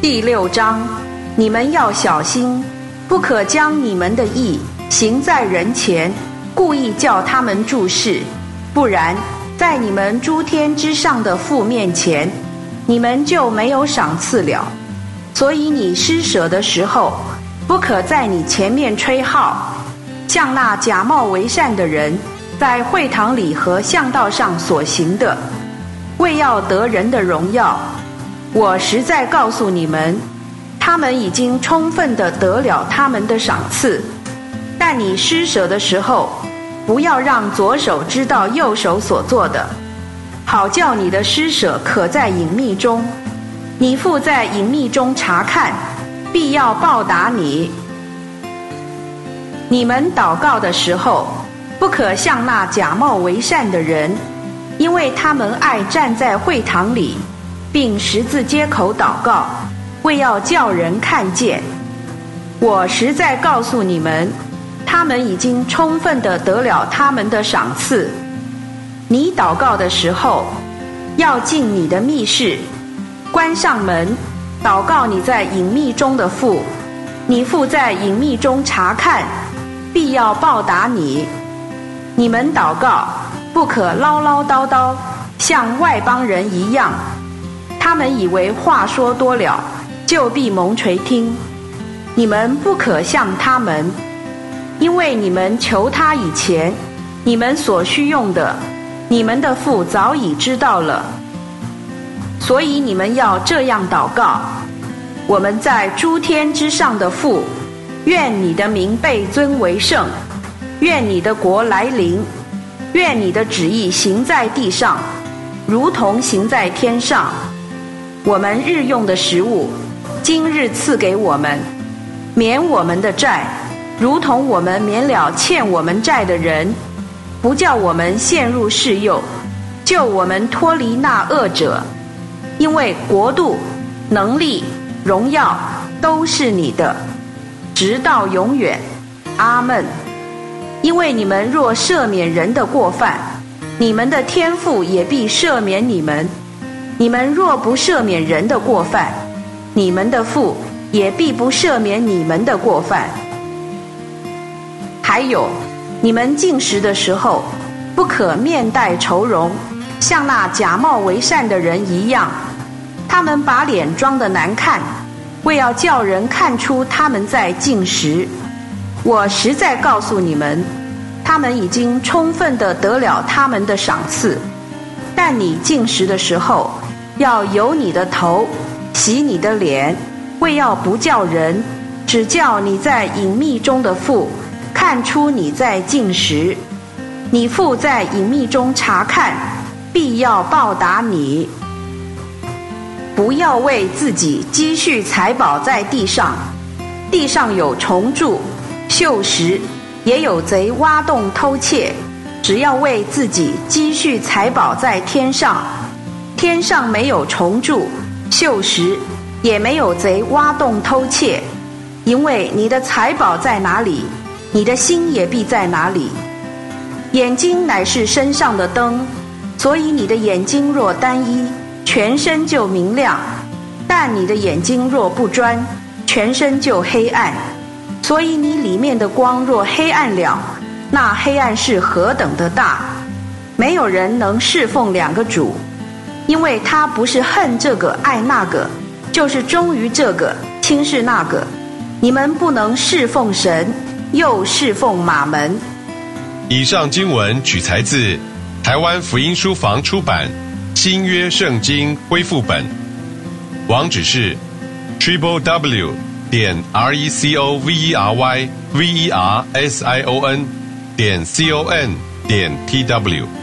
第六章，你们要小心，不可将你们的意行在人前，故意叫他们注视，不然，在你们诸天之上的父面前，你们就没有赏赐了。所以你施舍的时候，不可在你前面吹号，像那假冒为善的人，在会堂里和巷道上所行的，为要得人的荣耀。我实在告诉你们，他们已经充分的得了他们的赏赐。但你施舍的时候，不要让左手知道右手所做的，好叫你的施舍可在隐秘中。你父在隐秘中查看，必要报答你。你们祷告的时候，不可像那假冒为善的人，因为他们爱站在会堂里。并十字街口祷告，为要叫人看见。我实在告诉你们，他们已经充分的得了他们的赏赐。你祷告的时候，要进你的密室，关上门，祷告你在隐秘中的父。你父在隐秘中查看，必要报答你。你们祷告，不可唠唠叨叨，像外邦人一样。他们以为话说多了，就必蒙垂听。你们不可像他们，因为你们求他以前，你们所需用的，你们的父早已知道了。所以你们要这样祷告：我们在诸天之上的父，愿你的名被尊为圣，愿你的国来临，愿你的旨意行在地上，如同行在天上。我们日用的食物，今日赐给我们，免我们的债，如同我们免了欠我们债的人，不叫我们陷入试诱，救我们脱离那恶者。因为国度、能力、荣耀都是你的，直到永远。阿门。因为你们若赦免人的过犯，你们的天父也必赦免你们。你们若不赦免人的过犯，你们的父也必不赦免你们的过犯。还有，你们进食的时候，不可面带愁容，像那假冒为善的人一样。他们把脸装得难看，为要叫人看出他们在进食。我实在告诉你们，他们已经充分的得了他们的赏赐。但你进食的时候，要有你的头洗你的脸，为要不叫人，只叫你在隐秘中的父看出你在进食。你父在隐秘中查看，必要报答你。不要为自己积蓄财宝在地上，地上有虫蛀、锈蚀，也有贼挖洞偷窃。只要为自己积蓄财宝在天上。天上没有虫蛀、锈蚀，也没有贼挖洞偷窃，因为你的财宝在哪里，你的心也必在哪里。眼睛乃是身上的灯，所以你的眼睛若单一，全身就明亮；但你的眼睛若不专，全身就黑暗。所以你里面的光若黑暗了，那黑暗是何等的大！没有人能侍奉两个主。因为他不是恨这个爱那个，就是忠于这个轻视那个。你们不能侍奉神，又侍奉马门。以上经文取材自台湾福音书房出版《新约圣经恢复本》，网址是 triple w 点 r e c o v e r y v e r s i o n 点 c o n 点 t w。